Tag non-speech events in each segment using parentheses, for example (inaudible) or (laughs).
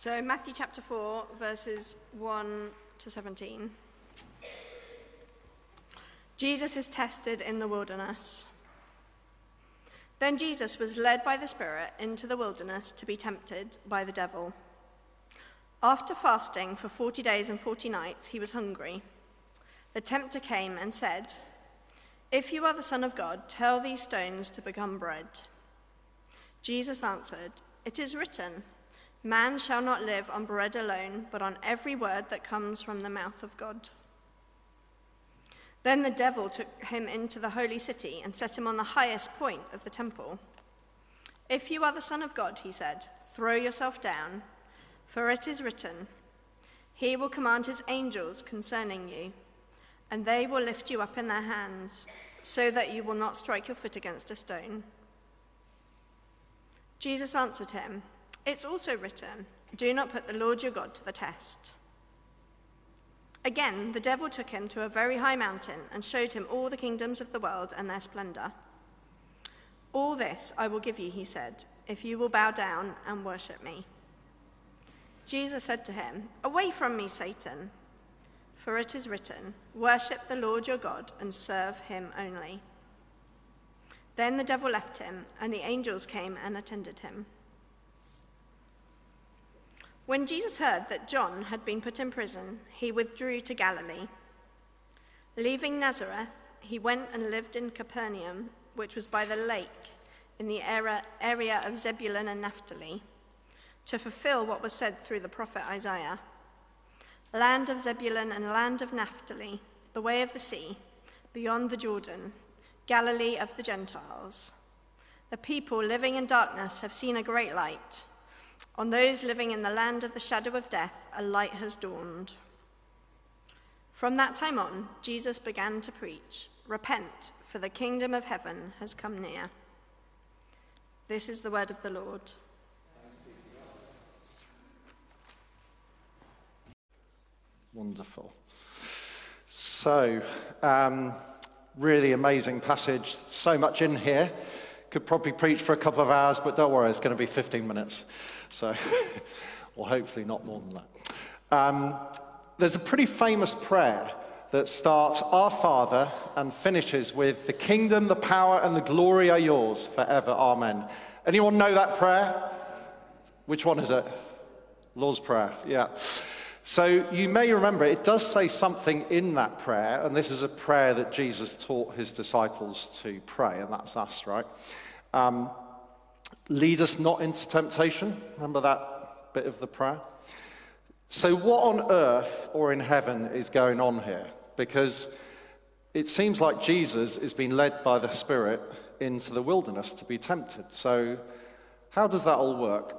So, Matthew chapter 4, verses 1 to 17. Jesus is tested in the wilderness. Then Jesus was led by the Spirit into the wilderness to be tempted by the devil. After fasting for 40 days and 40 nights, he was hungry. The tempter came and said, If you are the Son of God, tell these stones to become bread. Jesus answered, It is written, Man shall not live on bread alone, but on every word that comes from the mouth of God. Then the devil took him into the holy city and set him on the highest point of the temple. If you are the Son of God, he said, throw yourself down, for it is written, He will command his angels concerning you, and they will lift you up in their hands, so that you will not strike your foot against a stone. Jesus answered him, It's also written, Do not put the Lord your God to the test. Again, the devil took him to a very high mountain and showed him all the kingdoms of the world and their splendor. All this I will give you, he said, if you will bow down and worship me. Jesus said to him, Away from me, Satan, for it is written, Worship the Lord your God and serve him only. Then the devil left him, and the angels came and attended him. When Jesus heard that John had been put in prison, he withdrew to Galilee. Leaving Nazareth, he went and lived in Capernaum, which was by the lake in the area of Zebulun and Naphtali, to fulfill what was said through the prophet Isaiah Land of Zebulun and land of Naphtali, the way of the sea, beyond the Jordan, Galilee of the Gentiles. The people living in darkness have seen a great light. On those living in the land of the shadow of death, a light has dawned. From that time on, Jesus began to preach Repent, for the kingdom of heaven has come near. This is the word of the Lord. Wonderful. So, um, really amazing passage. So much in here. Could probably preach for a couple of hours, but don't worry, it's going to be 15 minutes. So, (laughs) or hopefully not more than that. Um, there's a pretty famous prayer that starts Our Father and finishes with The kingdom, the power, and the glory are yours forever. Amen. Anyone know that prayer? Which one is it? Lord's Prayer, yeah. So you may remember it does say something in that prayer, and this is a prayer that Jesus taught his disciples to pray, and that's us, right? Um, Lead us not into temptation. Remember that bit of the prayer? So, what on earth or in heaven is going on here? Because it seems like Jesus is being led by the Spirit into the wilderness to be tempted. So, how does that all work?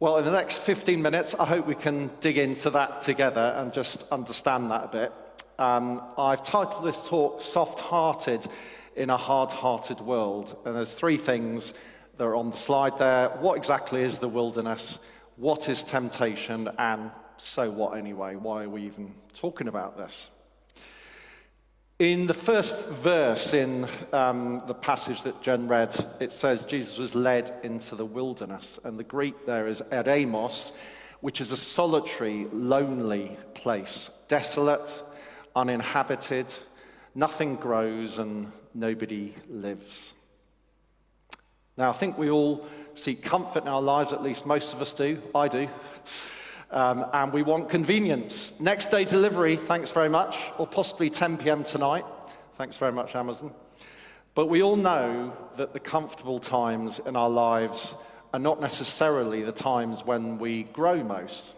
Well, in the next 15 minutes, I hope we can dig into that together and just understand that a bit. Um, I've titled this talk Soft Hearted in a Hard Hearted World. And there's three things they're on the slide there. What exactly is the wilderness? What is temptation? And so what anyway? Why are we even talking about this? In the first verse in um, the passage that Jen read, it says Jesus was led into the wilderness. And the Greek there is eremos, which is a solitary, lonely place, desolate, uninhabited, nothing grows, and nobody lives. Now, I think we all seek comfort in our lives, at least most of us do. I do. Um, and we want convenience. Next day delivery, thanks very much, or possibly 10 p.m. tonight. Thanks very much, Amazon. But we all know that the comfortable times in our lives are not necessarily the times when we grow most.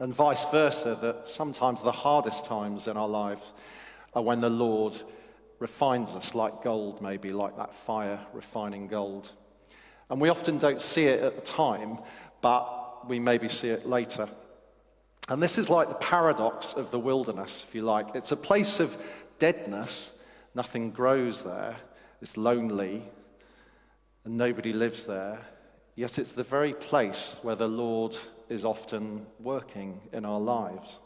And vice versa, that sometimes the hardest times in our lives are when the Lord refines us like gold, maybe, like that fire refining gold. And we often don't see it at the time, but we maybe see it later. And this is like the paradox of the wilderness, if you like. It's a place of deadness, nothing grows there, it's lonely, and nobody lives there. Yet it's the very place where the Lord is often working in our lives.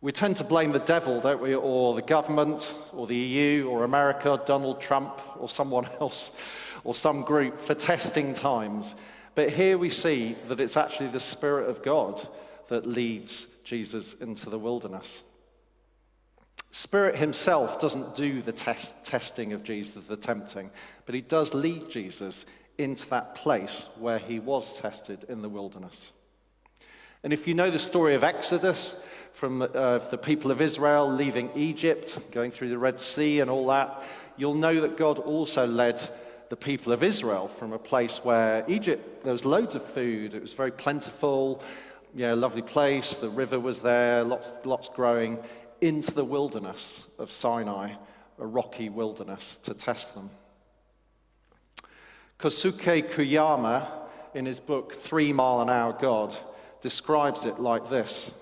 We tend to blame the devil, don't we, or the government, or the EU, or America, Donald Trump, or someone (laughs) else, or some group for testing times. But here we see that it's actually the Spirit of God that leads Jesus into the wilderness. Spirit himself doesn't do the test, testing of Jesus, the tempting, but he does lead Jesus into that place where he was tested in the wilderness. And if you know the story of Exodus, from uh, the people of Israel leaving Egypt, going through the Red Sea and all that, you'll know that God also led the people of Israel from a place where Egypt, there was loads of food, it was very plentiful, you know, lovely place, the river was there, lots, lots growing, into the wilderness of Sinai, a rocky wilderness, to test them. Kosuke Koyama, in his book Three Mile an Hour God, describes it like this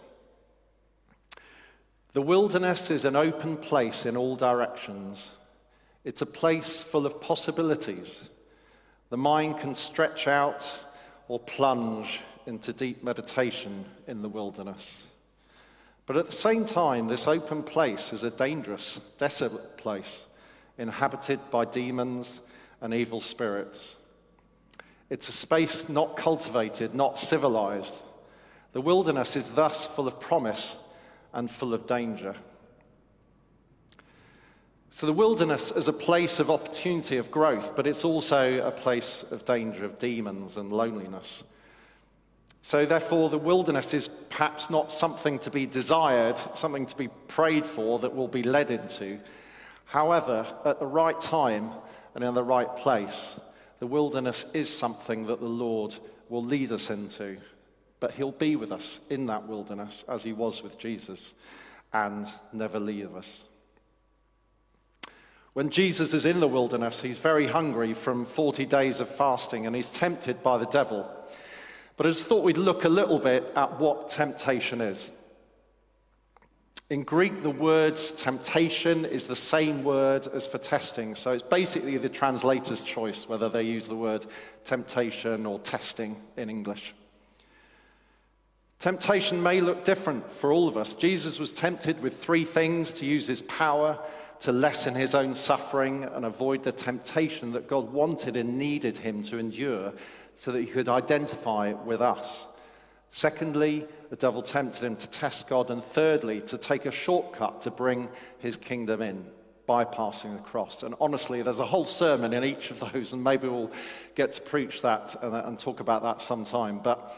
The wilderness is an open place in all directions. It's a place full of possibilities. The mind can stretch out or plunge into deep meditation in the wilderness. But at the same time, this open place is a dangerous, desolate place, inhabited by demons and evil spirits. It's a space not cultivated, not civilized. The wilderness is thus full of promise and full of danger. So, the wilderness is a place of opportunity, of growth, but it's also a place of danger, of demons and loneliness. So, therefore, the wilderness is perhaps not something to be desired, something to be prayed for that will be led into. However, at the right time and in the right place, the wilderness is something that the Lord will lead us into. But He'll be with us in that wilderness as He was with Jesus and never leave us. When Jesus is in the wilderness, He's very hungry from 40 days of fasting and He's tempted by the devil. But I just thought we'd look a little bit at what temptation is. In Greek, the word temptation is the same word as for testing. So it's basically the translator's choice whether they use the word temptation or testing in English. Temptation may look different for all of us. Jesus was tempted with three things to use his power to lessen his own suffering and avoid the temptation that God wanted and needed him to endure so that he could identify with us. Secondly, the devil tempted him to test God. And thirdly, to take a shortcut to bring his kingdom in, bypassing the cross. And honestly, there's a whole sermon in each of those, and maybe we'll get to preach that and, and talk about that sometime. But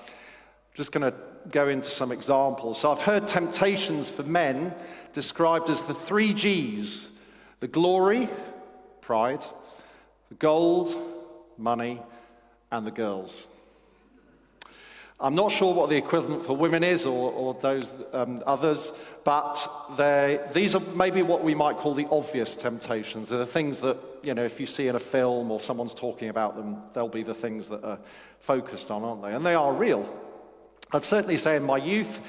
just going to go into some examples. So I've heard temptations for men described as the three G's the glory, pride, the gold, money, and the girls. I'm not sure what the equivalent for women is or, or those um, others, but these are maybe what we might call the obvious temptations. They're the things that, you know, if you see in a film or someone's talking about them, they'll be the things that are focused on, aren't they? And they are real. I'd certainly say in my youth,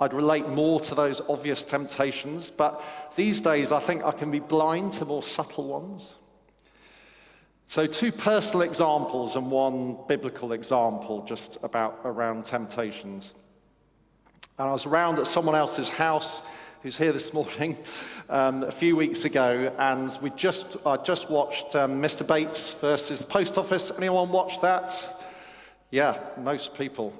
I'd relate more to those obvious temptations, but these days I think I can be blind to more subtle ones. So, two personal examples and one biblical example just about around temptations. And I was around at someone else's house who's here this (laughs) morning um, a few weeks ago, and we just, I just watched um, Mr. Bates versus the Post Office. Anyone watch that? Yeah, most people.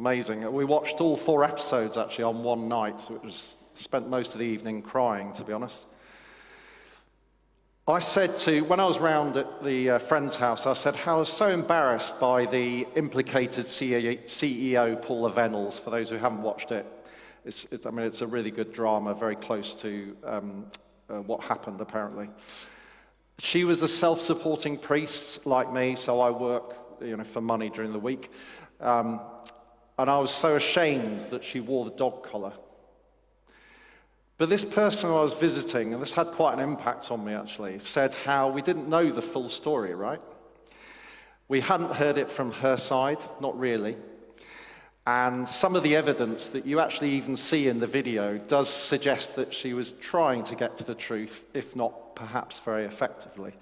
Amazing. We watched all four episodes actually on one night, so it was spent most of the evening crying, to be honest. I said to, when I was round at the uh, friend's house, I said I was so embarrassed by the implicated CEO, Paula Vennells, for those who haven't watched it. It's, it's, I mean, it's a really good drama, very close to um, uh, what happened, apparently. She was a self supporting priest like me, so I work you know, for money during the week. Um, and I was so ashamed that she wore the dog collar. But this person I was visiting, and this had quite an impact on me actually, said how we didn't know the full story, right? We hadn't heard it from her side, not really. And some of the evidence that you actually even see in the video does suggest that she was trying to get to the truth, if not perhaps very effectively.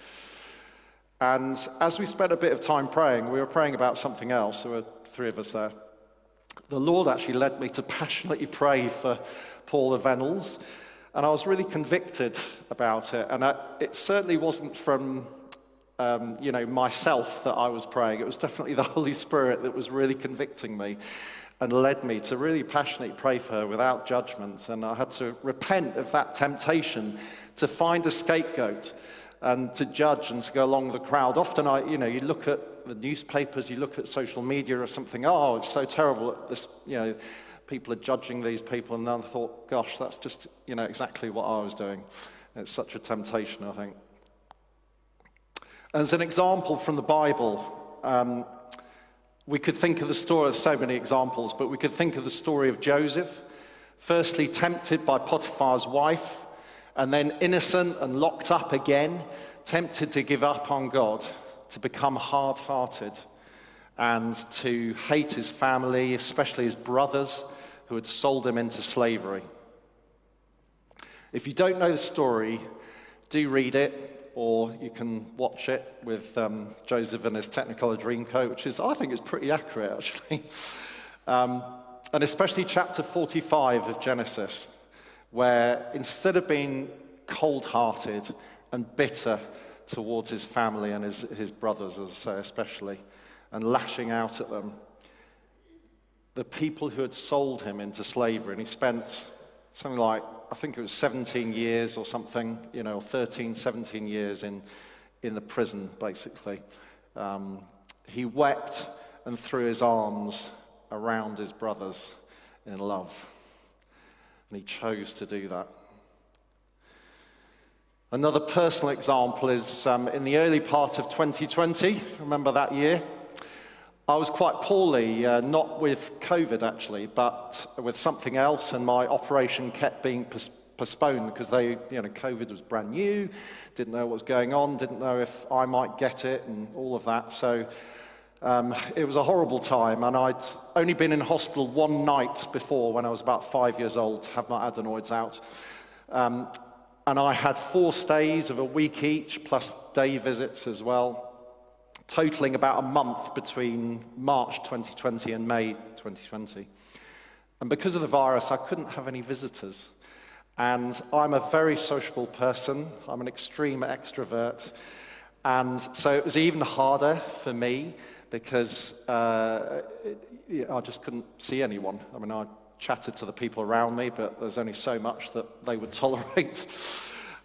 And as we spent a bit of time praying, we were praying about something else. There were three of us there. The Lord actually led me to passionately pray for Paula Vennells, and I was really convicted about it. And I, it certainly wasn't from um, you know, myself that I was praying. It was definitely (laughs) the Holy Spirit that was really convicting me and led me to really passionately pray for her without judgment. And I had to repent of that temptation to find a scapegoat and to judge and to go along with the crowd. Often, I, you know, you look at the newspapers, you look at social media or something, oh, it's so terrible. That this, you know, people are judging these people. And then I thought, gosh, that's just, you know, exactly what I was doing. It's such a temptation, I think. As an example from the Bible, um, we could think of the story, of so many examples, but we could think of the story of Joseph, firstly tempted by Potiphar's wife, and then innocent and locked up again, tempted to give up on God, to become hard hearted, and to hate his family, especially his brothers who had sold him into slavery. If you don't know the story, do read it or you can watch it with um, Joseph and his Technicolor Dreamcoat, which is, I think, is pretty accurate actually. (laughs) um, and especially chapter 45 of Genesis, where instead of being cold hearted and bitter towards his family and his, his brothers, as I say, especially, and lashing out at them, the people who had sold him into slavery, and he spent something like I think it was 17 years or something, you know, 13, 17 years in, in the prison, basically. Um, he wept and threw his arms around his brothers in love. And he chose to do that. Another personal example is um, in the early part of 2020. Remember that year? I was quite poorly, uh, not with COVID actually, but with something else, and my operation kept being pos- postponed because they, you know, COVID was brand new, didn't know what was going on, didn't know if I might get it, and all of that. So um, it was a horrible time, and I'd only been in hospital one night before when I was about five years old to have my adenoids out. Um, and I had four stays of a week each, plus day visits as well totaling about a month between March 2020 and May 2020. And because of the virus, I couldn't have any visitors. And I'm a very sociable person, I'm an extreme extrovert. And so it was even harder for me because uh, I just couldn't see anyone. I mean, I chatted to the people around me, but there's only so much that they would (laughs) tolerate.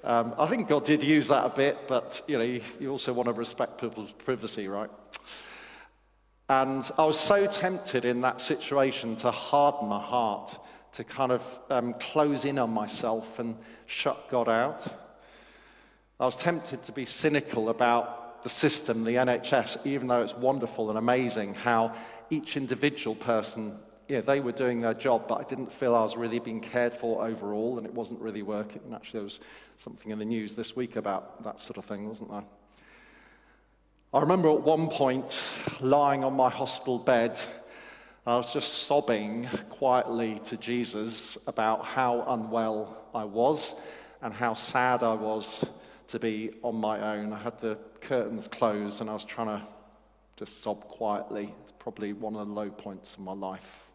Um, I think God did use that a bit, but you know, you, also want to respect people's privacy, right? And I was so tempted in that situation to harden my heart, to kind of um, close in on myself and shut God out. I was tempted to be cynical about the system, the NHS, even though it's wonderful and amazing how each individual person yeah, they were doing their job, but I didn't feel I was really being cared for overall, and it wasn't really working. And actually, there was something in the news this week about that sort of thing, wasn't there? I remember at one point lying on my hospital bed, and I was just sobbing quietly to Jesus about how unwell I was and how sad I was to be on my own. I had the curtains closed and I was trying to just sob quietly. It's probably one of the low points of my life.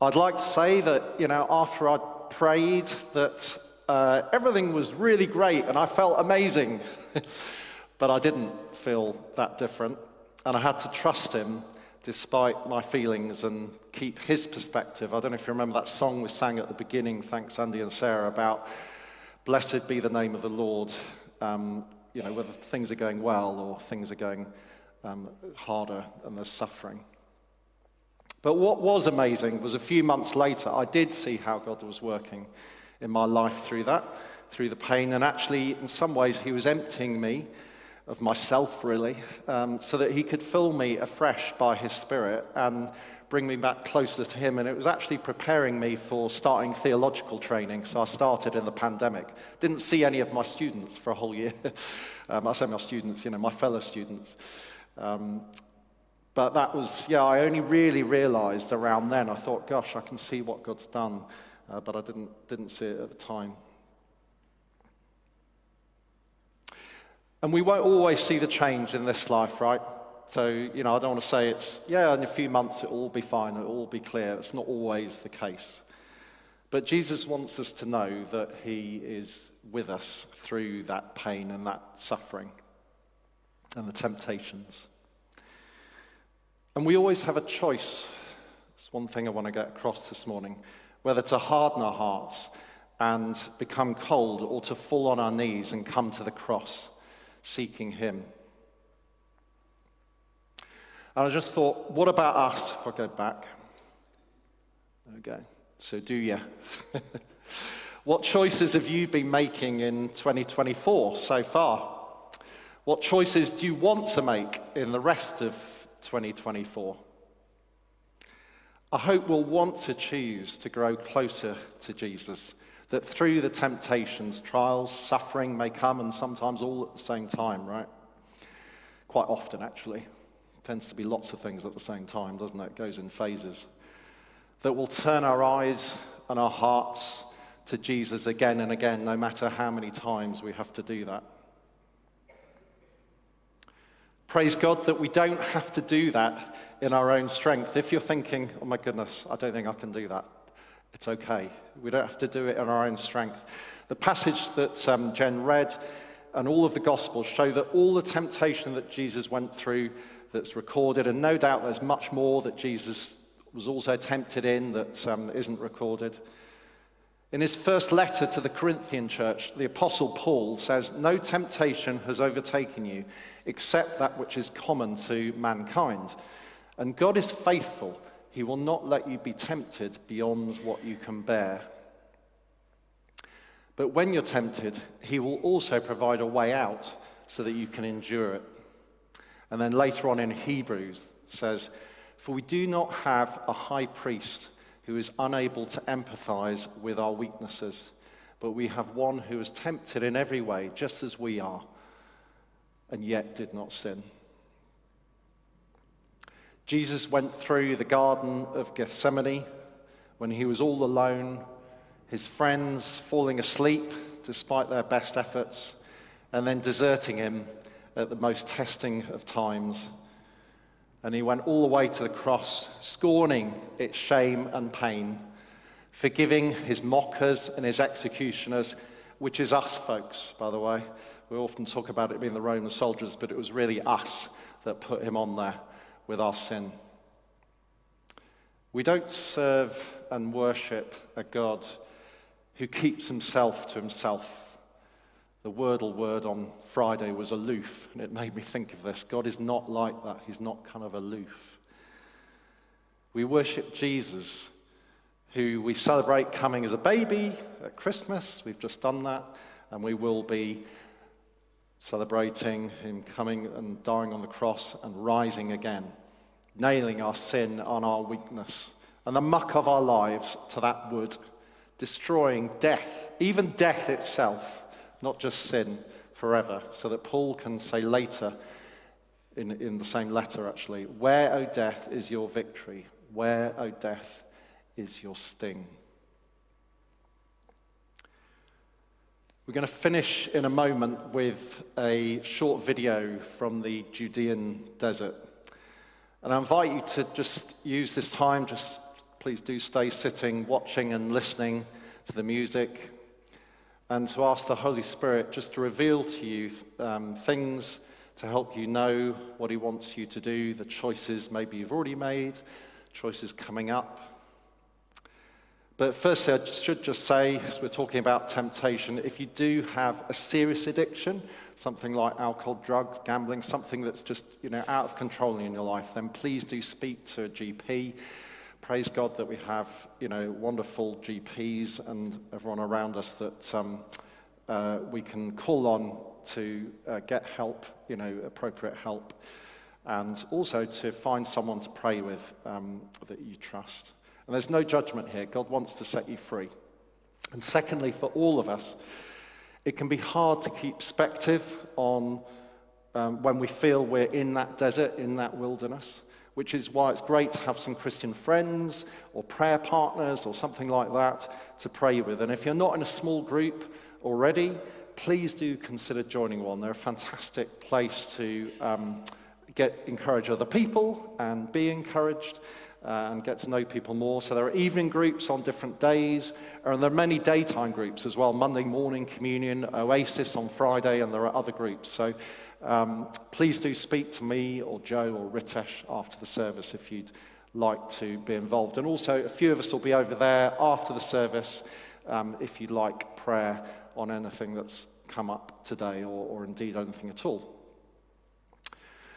I'd like to say that, you know, after I prayed, that uh, everything was really great and I felt amazing. (laughs) but I didn't feel that different. And I had to trust him despite my feelings and keep his perspective. I don't know if you remember that song we sang at the beginning, thanks Andy and Sarah, about blessed be the name of the Lord. Um, you know, whether things are going well or things are going um, harder and there's suffering. But what was amazing was a few months later, I did see how God was working in my life through that, through the pain. And actually, in some ways, He was emptying me of myself, really, um, so that He could fill me afresh by His Spirit and bring me back closer to Him. And it was actually preparing me for starting theological training. So I started in the pandemic. Didn't see any of my students for a whole year. (laughs) um, I say my students, you know, my fellow students. Um, but that was, yeah, I only really realized around then. I thought, gosh, I can see what God's done, uh, but I didn't, didn't see it at the time. And we won't always see the change in this life, right? So, you know, I don't want to say it's, yeah, in a few months it'll all be fine, it'll all be clear. It's not always the case. But Jesus wants us to know that He is with us through that pain and that suffering and the temptations. And we always have a choice. It's one thing I want to get across this morning whether to harden our hearts and become cold or to fall on our knees and come to the cross seeking Him. And I just thought, what about us if I go back? There we go. So, do you? (laughs) what choices have you been making in 2024 so far? What choices do you want to make in the rest of 2024? I hope we'll want to choose to grow closer to Jesus, that through the temptations, trials, suffering may come, and sometimes all at the same time, right? Quite often, actually. It tends to be lots of things at the same time, doesn't it? It goes in phases that will turn our eyes and our hearts to Jesus again and again, no matter how many times we have to do that. Praise God that we don't have to do that in our own strength. If you're thinking, oh my goodness, I don't think I can do that, it's okay. We don't have to do it in our own strength. The passage that um, Jen read and all of the Gospels show that all the temptation that Jesus went through that's recorded, and no doubt there's much more that Jesus was also tempted in that um, not recorded. In his first letter to the Corinthian church, the Apostle Paul says, No temptation has overtaken you except that which is common to mankind. And God is faithful. He will not let you be tempted beyond what you can bear. But when you're tempted, He will also provide a way out so that you can endure it. And then later on in Hebrews, says, for we do not have a high priest who is unable to empathize with our weaknesses, but we have one who is tempted in every way, just as we are, and yet did not sin. Jesus went through the Garden of Gethsemane when he was all alone, his friends falling asleep despite their best efforts, and then deserting him at the most testing of times and he went all the way to the cross, scorning its shame and pain, forgiving his mockers and his executioners, which is us, folks, by the way. We often talk about it being the Roman soldiers, but it was really us that put him on there with our sin. We don't serve and worship a God who keeps himself to himself the wordle word on Friday was aloof, and it made me think of this. God is not like that, He's not kind of aloof. We worship Jesus, who we celebrate coming as a baby at Christmas. We've just done that, and we will be celebrating Him coming and dying on the cross and rising again, nailing our sin on our weakness and the muck of our lives to that wood, destroying death, even death itself not just sin forever, so that Paul can say later in, in the same letter, actually, Where, O death, is your victory? Where, O death, is your sting? We're going to finish in a moment with a short video from the Judean desert. And I invite you to just use this time, just please do stay sitting, watching, and listening to the music and to ask the Holy Spirit just to reveal to you um, things to help you know what He wants you to do, the choices maybe you've already made, choices coming up. But firstly, I should just say, as we're talking about temptation, if you do have a serious addiction, something like alcohol, drugs, gambling, something that's just you know out of control in your life, then please do speak to a GP praise God that we have, you know, wonderful GPs and everyone around us that um, uh, we can call on to uh, get help, you know, appropriate help, and also to find someone to pray with um, that you trust. And there's no judgment here. God wants to set you free. And secondly, for all of us, it can be hard to keep perspective on um, when we feel we're in that desert, in that wilderness which is why it's great to have some Christian friends or prayer partners or something like that to pray with. And if you're not in a small group already, please do consider joining one. They're a fantastic place to um, get encourage other people and be encouraged. Uh, and get to know people more. So there are evening groups on different days, and there are many daytime groups as well Monday morning communion, Oasis on Friday, and there are other groups. So um, please do speak to me or Joe or Ritesh after the service if you'd like to be involved. And also, a few of us will be over there after the service um, if you'd like prayer on anything that's come up today or, or indeed anything at all.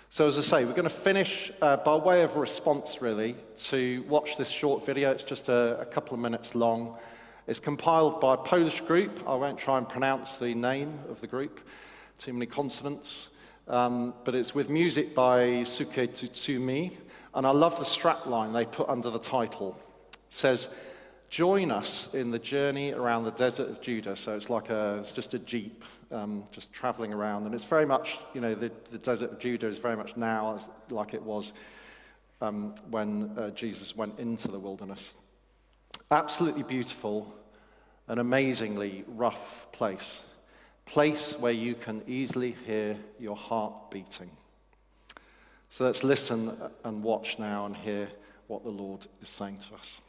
So, as I say, we're going to finish uh, by way of response, really, to watch this short video. It's just a, a, couple of minutes long. It's compiled by a Polish group. I won't try and pronounce the name of the group, too many consonants. Um, but it's with music by Suke Tsutsumi. And I love the strapline they put under the title. It says, Join us in the journey around the desert of Judah. So it's like a, it's just a jeep um, just traveling around. And it's very much, you know, the, the desert of Judah is very much now as, like it was um, when uh, Jesus went into the wilderness. Absolutely beautiful, an amazingly rough place. Place where you can easily hear your heart beating. So let's listen and watch now and hear what the Lord is saying to us.